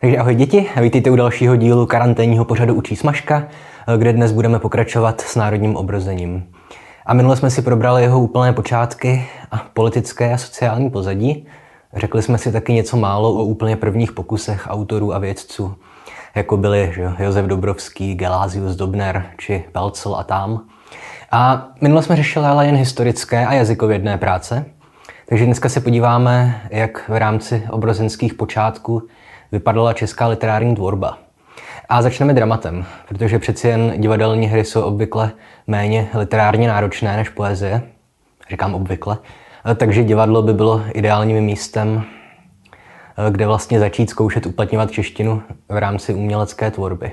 Takže ahoj děti, vítejte u dalšího dílu karanténního pořadu Učí smažka, kde dnes budeme pokračovat s národním obrozením. A minule jsme si probrali jeho úplné počátky a politické a sociální pozadí. Řekli jsme si taky něco málo o úplně prvních pokusech autorů a vědců, jako byli že, Josef Dobrovský, Gelázius Dobner či Pelcel a Tám. A minule jsme řešili ale jen historické a jazykovědné práce, takže dneska se podíváme, jak v rámci obrozenských počátků vypadala česká literární tvorba. A začneme dramatem, protože přeci jen divadelní hry jsou obvykle méně literárně náročné než poezie. Říkám obvykle. Takže divadlo by bylo ideálním místem, kde vlastně začít zkoušet uplatňovat češtinu v rámci umělecké tvorby.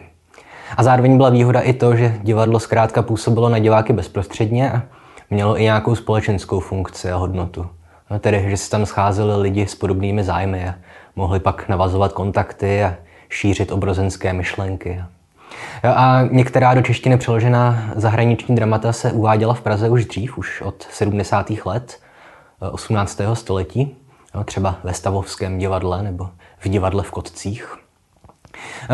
A zároveň byla výhoda i to, že divadlo zkrátka působilo na diváky bezprostředně a mělo i nějakou společenskou funkci a hodnotu. No, tedy, že se tam scházeli lidi s podobnými zájmy a mohli pak navazovat kontakty a šířit obrozenské myšlenky. A některá do češtiny přeložená zahraniční dramata se uváděla v Praze už dřív, už od 70. let 18. Eh, století, třeba ve Stavovském divadle nebo v divadle v Kotcích.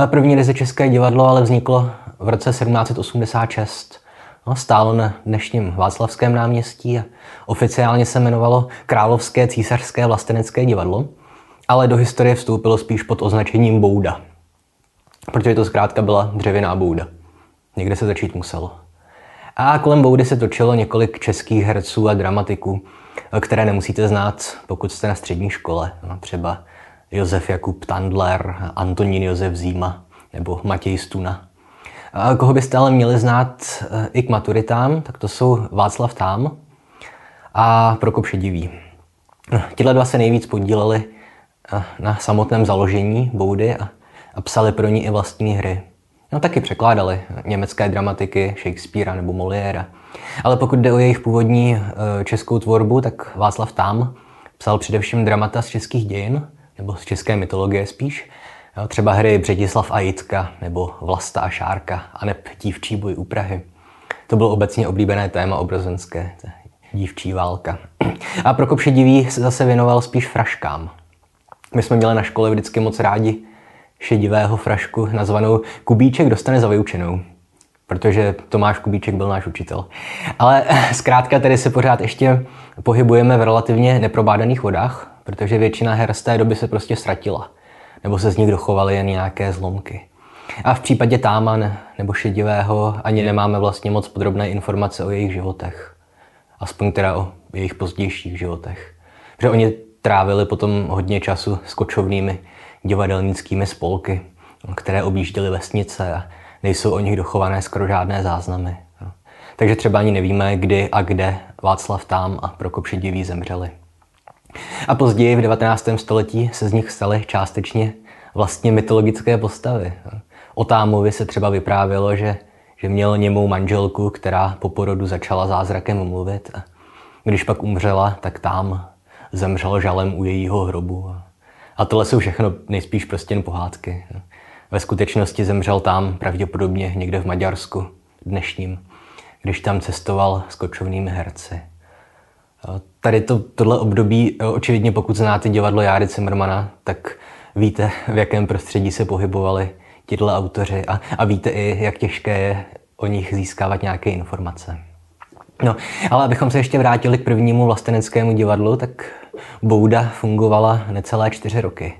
První ryze české divadlo ale vzniklo v roce 1786. No, stálo na dnešním Václavském náměstí a oficiálně se jmenovalo Královské císařské vlastenecké divadlo – ale do historie vstoupilo spíš pod označením bouda. Protože to zkrátka byla dřevěná bouda. Někde se začít muselo. A kolem boudy se točilo několik českých herců a dramatiků, které nemusíte znát, pokud jste na střední škole. No, třeba Josef Jakub Tandler, Antonín Josef Zíma nebo Matěj Stuna. A koho byste ale měli znát eh, i k maturitám, tak to jsou Václav Tám a Prokop Šedivý. Tihle dva se nejvíc podíleli na samotném založení Boudy a, a psali pro ní i vlastní hry. No taky překládali německé dramatiky Shakespearea nebo Moliéra. Ale pokud jde o jejich původní e, českou tvorbu, tak Václav Tam psal především dramata z českých dějin, nebo z české mytologie spíš. Jo, třeba hry Břetislav a Jitka, nebo Vlasta a Šárka, a neb Dívčí boj u Prahy. To bylo obecně oblíbené téma obrozenské, dívčí válka. A Prokop Šedivý se zase věnoval spíš fraškám, my jsme měli na škole vždycky moc rádi šedivého frašku nazvanou Kubíček dostane za vyučenou protože Tomáš Kubíček byl náš učitel. Ale zkrátka tedy se pořád ještě pohybujeme v relativně neprobádaných vodách, protože většina her z té doby se prostě ztratila, nebo se z nich dochovaly jen nějaké zlomky. A v případě Táman nebo Šedivého ani nemáme vlastně moc podrobné informace o jejich životech. Aspoň teda o jejich pozdějších životech. Protože oni trávili potom hodně času s kočovnými divadelnickými spolky, které objížděly vesnice a nejsou o nich dochované skoro žádné záznamy. Takže třeba ani nevíme, kdy a kde Václav Tám a Prokop Šedivý zemřeli. A později v 19. století se z nich staly částečně vlastně mytologické postavy. O Támovi se třeba vyprávělo, že, že měl němou manželku, která po porodu začala zázrakem mluvit a když pak umřela, tak tam zemřel žalem u jejího hrobu. A tohle jsou všechno nejspíš prostě jen pohádky. Ve skutečnosti zemřel tam pravděpodobně někde v Maďarsku dnešním, když tam cestoval s kočovnými herci. Tady to, tohle období, očividně pokud znáte divadlo Járy Cimrmana, tak víte, v jakém prostředí se pohybovali tihle autoři a, a víte i, jak těžké je o nich získávat nějaké informace. No, ale abychom se ještě vrátili k prvnímu vlasteneckému divadlu, tak Bouda fungovala necelé čtyři roky.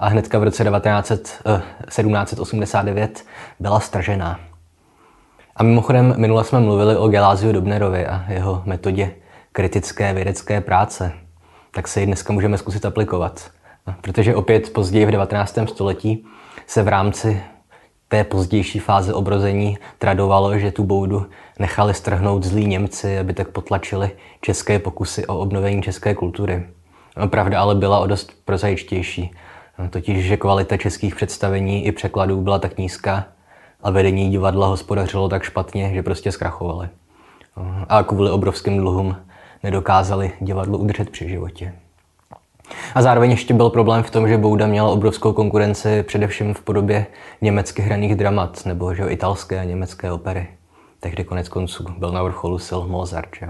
A hnedka v roce 19, eh, 1789 byla stržená. A mimochodem, minule jsme mluvili o Geláziu Dobnerovi a jeho metodě kritické vědecké práce. Tak se ji dneska můžeme zkusit aplikovat. Protože opět později v 19. století se v rámci té pozdější fáze obrození tradovalo, že tu boudu nechali strhnout zlí Němci, aby tak potlačili české pokusy o obnovení české kultury. No, pravda ale byla o dost prozaičtější. No, totiž, že kvalita českých představení i překladů byla tak nízká a vedení divadla hospodařilo tak špatně, že prostě zkrachovali. No, a kvůli obrovským dluhům nedokázali divadlo udržet při životě. A zároveň ještě byl problém v tom, že Bouda měla obrovskou konkurenci především v podobě německy hraných dramat nebo že italské a německé opery. Tehdy konec konců byl na vrcholu sil Mozart. Že?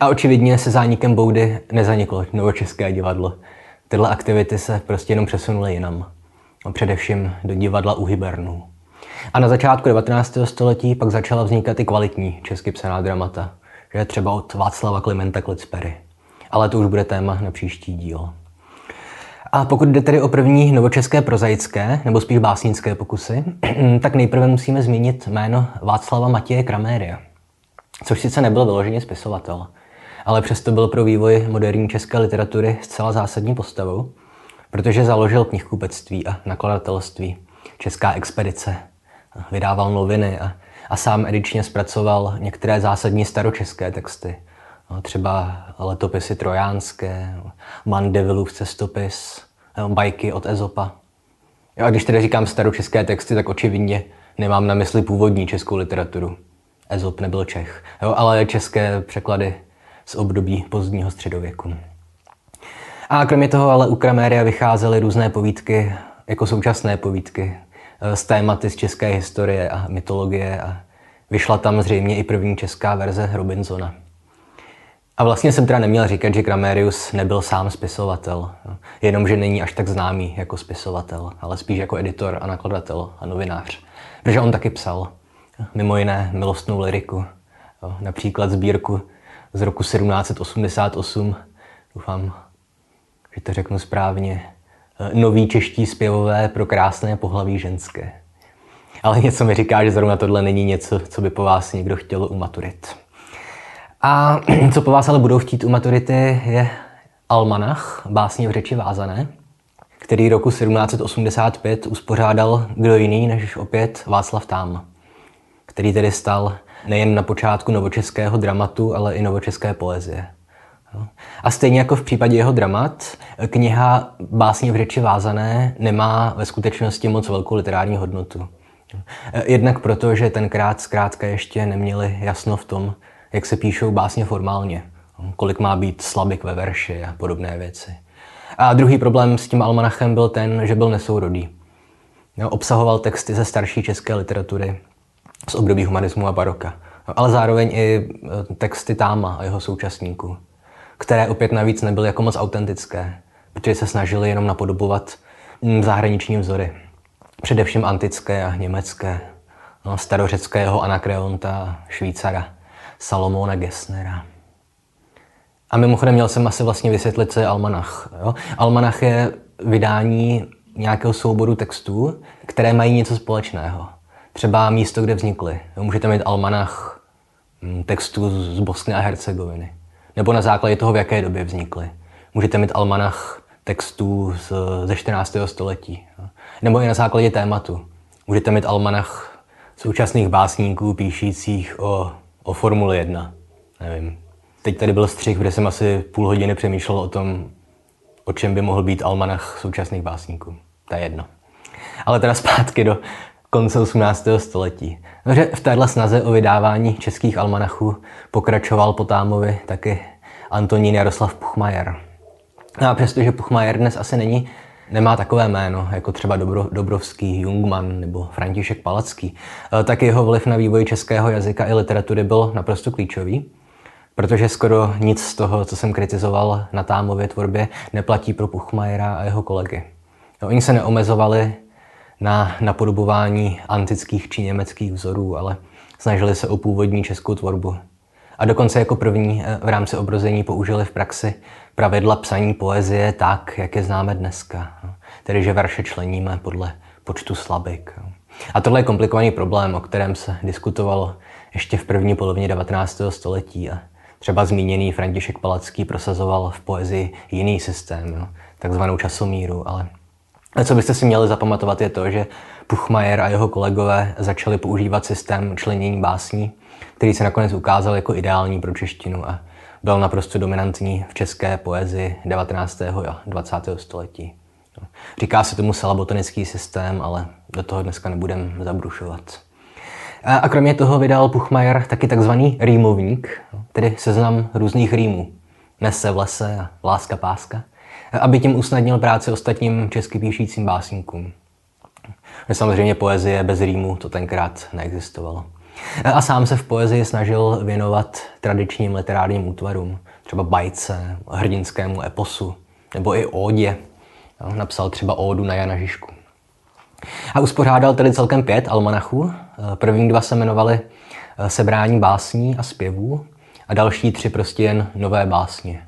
A očividně se zánikem Boudy nezaniklo novočeské divadlo. Tyhle aktivity se prostě jenom přesunuly jinam. především do divadla u Hybernů. A na začátku 19. století pak začala vznikat i kvalitní česky psaná dramata, že třeba od Václava Klimenta Klitspery. Ale to už bude téma na příští díl. A pokud jde tedy o první novočeské prozaické, nebo spíš básnické pokusy, tak nejprve musíme zmínit jméno Václava Matěje Kraméria, což sice nebyl vyloženě spisovatel, ale přesto byl pro vývoj moderní české literatury zcela zásadní postavou, protože založil knihkupectví a nakladatelství, Česká expedice, vydával noviny a, a sám edičně zpracoval některé zásadní staročeské texty, třeba letopisy trojánské, Mandevilův cestopis, bajky od Ezopa. A když tedy říkám staročeské texty, tak očividně nemám na mysli původní českou literaturu. Ezop nebyl Čech, jo, ale české překlady z období pozdního středověku. A kromě toho ale u Kraméria vycházely různé povídky, jako současné povídky, z eh, tématy z české historie a mytologie a vyšla tam zřejmě i první česká verze Robinsona. A vlastně jsem teda neměl říkat, že Gramérius nebyl sám spisovatel, jenomže není až tak známý jako spisovatel, ale spíš jako editor a nakladatel a novinář. Protože on taky psal, mimo jiné milostnou liriku, například sbírku z roku 1788, doufám, že to řeknu správně, noví čeští zpěvové pro krásné pohlaví ženské. Ale něco mi říká, že zrovna tohle není něco, co by po vás někdo chtěl u maturit. A co po vás ale budou chtít u maturity je Almanach, básně v řeči vázané, který roku 1785 uspořádal kdo jiný než opět Václav Tám, který tedy stal nejen na počátku novočeského dramatu, ale i novočeské poezie. A stejně jako v případě jeho dramat, kniha Básně v řeči vázané nemá ve skutečnosti moc velkou literární hodnotu. Jednak proto, že tenkrát zkrátka ještě neměli jasno v tom, jak se píšou básně formálně, kolik má být slabik ve verši a podobné věci. A druhý problém s tím almanachem byl ten, že byl nesourodý. Obsahoval texty ze starší české literatury z období humanismu a baroka, ale zároveň i e, texty Táma a jeho současníků, které opět navíc nebyly jako moc autentické, protože se snažili jenom napodobovat mm, zahraniční vzory. Především antické a německé, no, starořeckého Anakreonta a Švýcara. Salomona Gessnera. A mimochodem měl jsem asi vlastně vysvětlit, co je almanach. Jo? Almanach je vydání nějakého souboru textů, které mají něco společného. Třeba místo, kde vznikly. Můžete mít almanach hm, textů z Bosny a Hercegoviny. Nebo na základě toho, v jaké době vznikly. Můžete mít almanach textů z, ze 14. století. Nebo i na základě tématu. Můžete mít almanach současných básníků píšících o o Formuli 1. Nevím. Teď tady byl střih, kde jsem asi půl hodiny přemýšlel o tom, o čem by mohl být almanach současných básníků. To je jedno. Ale teda zpátky do konce 18. století. V téhle snaze o vydávání českých almanachů pokračoval po Támovi taky Antonín Jaroslav Puchmajer. No a přestože Puchmajer dnes asi není nemá takové jméno, jako třeba Dobro, Dobrovský, Jungman nebo František Palacký, eh, tak jeho vliv na vývoj českého jazyka i literatury byl naprosto klíčový, protože skoro nic z toho, co jsem kritizoval na Támově tvorbě, neplatí pro Puchmajera a jeho kolegy. Oni se neomezovali na napodobování antických či německých vzorů, ale snažili se o původní českou tvorbu. A dokonce jako první eh, v rámci obrození použili v praxi pravidla psaní poezie tak, jak je známe dneska. Tedy, že verše členíme podle počtu slabik. A tohle je komplikovaný problém, o kterém se diskutovalo ještě v první polovině 19. století. A třeba zmíněný František Palacký prosazoval v poezii jiný systém, jo, takzvanou časomíru. Ale co byste si měli zapamatovat je to, že Puchmajer a jeho kolegové začali používat systém členění básní, který se nakonec ukázal jako ideální pro češtinu a byl naprosto dominantní v české poezii 19. a 20. století. Říká se tomu salabotonický systém, ale do toho dneska nebudem zabrušovat. A kromě toho vydal Puchmajer taky takzvaný rýmovník, tedy seznam různých rýmů. Nese v lese a láska páska, aby tím usnadnil práci ostatním česky píšícím básníkům. Samozřejmě poezie bez rýmu to tenkrát neexistovalo. A sám se v poezii snažil věnovat tradičním literárním útvarům, třeba bajce, hrdinskému eposu, nebo i ódě. Napsal třeba ódu na Jana Žižku. A uspořádal tedy celkem pět almanachů. První dva se jmenovaly Sebrání básní a zpěvů a další tři prostě jen nové básně.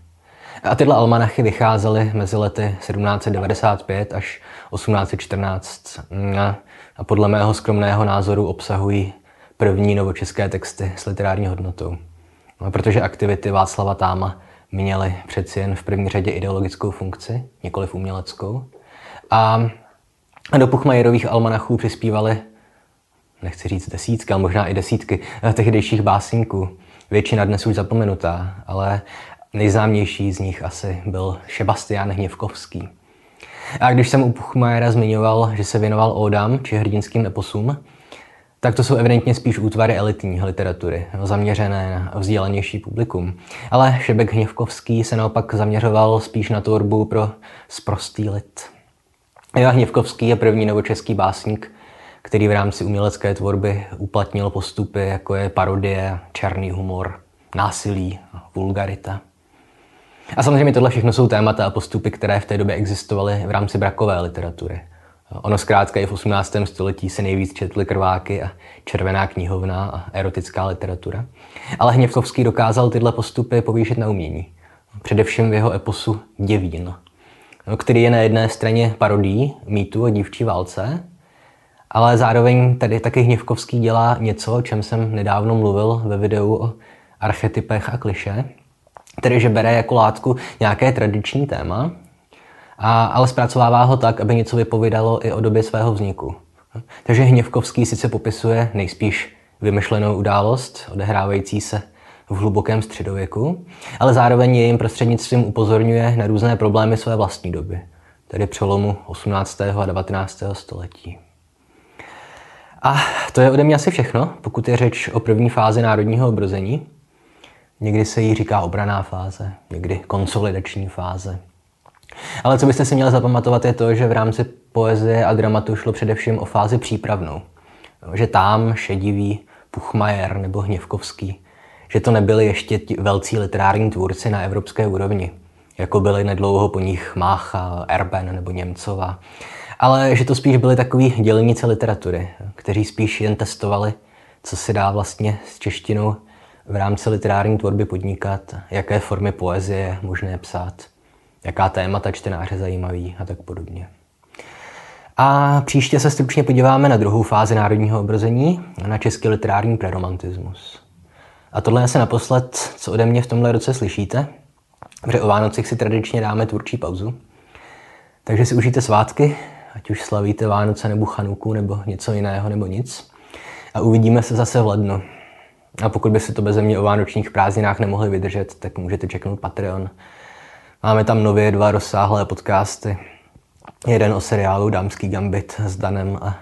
A tyhle almanachy vycházely mezi lety 1795 až 1814 a podle mého skromného názoru obsahují první novočeské texty s literární hodnotou. No, protože aktivity Václava Táma měly přeci jen v první řadě ideologickou funkci, nikoliv uměleckou. A do Puchmajerových almanachů přispívali, nechci říct desítky, ale možná i desítky tehdejších básníků. Většina dnes už zapomenutá, ale nejznámější z nich asi byl Sebastian Hněvkovský. A když jsem u Puchmajera zmiňoval, že se věnoval ódám či hrdinským eposům, tak to jsou evidentně spíš útvary elitní literatury, zaměřené na vzdělanější publikum. Ale Šebek Hněvkovský se naopak zaměřoval spíš na tvorbu pro sprostý lid. Eva Hněvkovský je první novočeský básník, který v rámci umělecké tvorby uplatnil postupy, jako je parodie, černý humor, násilí, vulgarita. A samozřejmě tohle všechno jsou témata a postupy, které v té době existovaly v rámci brakové literatury. Ono zkrátka i v 18. století se nejvíc četly krváky a červená knihovna a erotická literatura. Ale Hněvkovský dokázal tyhle postupy povýšit na umění. Především v jeho eposu Děvín, který je na jedné straně parodí mýtu o dívčí válce, ale zároveň tady taky Hněvkovský dělá něco, o čem jsem nedávno mluvil ve videu o archetypech a kliše, tedy že bere jako látku nějaké tradiční téma, a, ale zpracovává ho tak, aby něco vypovídalo i o době svého vzniku. Takže Hněvkovský sice popisuje nejspíš vymyšlenou událost, odehrávající se v hlubokém středověku, ale zároveň jejím prostřednictvím upozorňuje na různé problémy své vlastní doby, tedy přelomu 18. a 19. století. A to je ode mě asi všechno, pokud je řeč o první fázi národního obrození. Někdy se jí říká obraná fáze, někdy konsolidační fáze. Ale co byste si měli zapamatovat je to, že v rámci poezie a dramatu šlo především o fázi přípravnou. Že tam šedivý Puchmajer nebo Hněvkovský, že to nebyli ještě ti velcí literární tvůrci na evropské úrovni, jako byli nedlouho po nich Mácha, Erben nebo Němcova, ale že to spíš byli takový dělníci literatury, kteří spíš jen testovali, co se dá vlastně s češtinou v rámci literární tvorby podnikat, jaké formy poezie je možné psát, jaká témata čtenáře zajímaví a tak podobně. A příště se stručně podíváme na druhou fázi národního obrození, na český literární preromantismus. A tohle je asi naposled, co ode mě v tomhle roce slyšíte, protože o Vánocích si tradičně dáme tvůrčí pauzu. Takže si užijte svátky, ať už slavíte Vánoce nebo Chanuku nebo něco jiného nebo nic. A uvidíme se zase v lednu. A pokud by si to bez mě o vánočních prázdninách nemohli vydržet, tak můžete čeknout Patreon. Máme tam nově dva rozsáhlé podcasty. Jeden o seriálu Dámský gambit s Danem a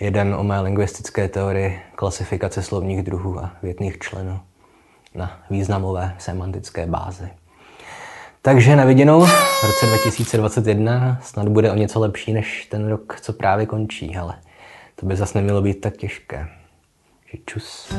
jeden o mé lingvistické teorii klasifikace slovních druhů a větných členů na významové semantické bázi. Takže na viděnou v roce 2021 snad bude o něco lepší než ten rok, co právě končí, ale to by zase nemělo být tak těžké. čus.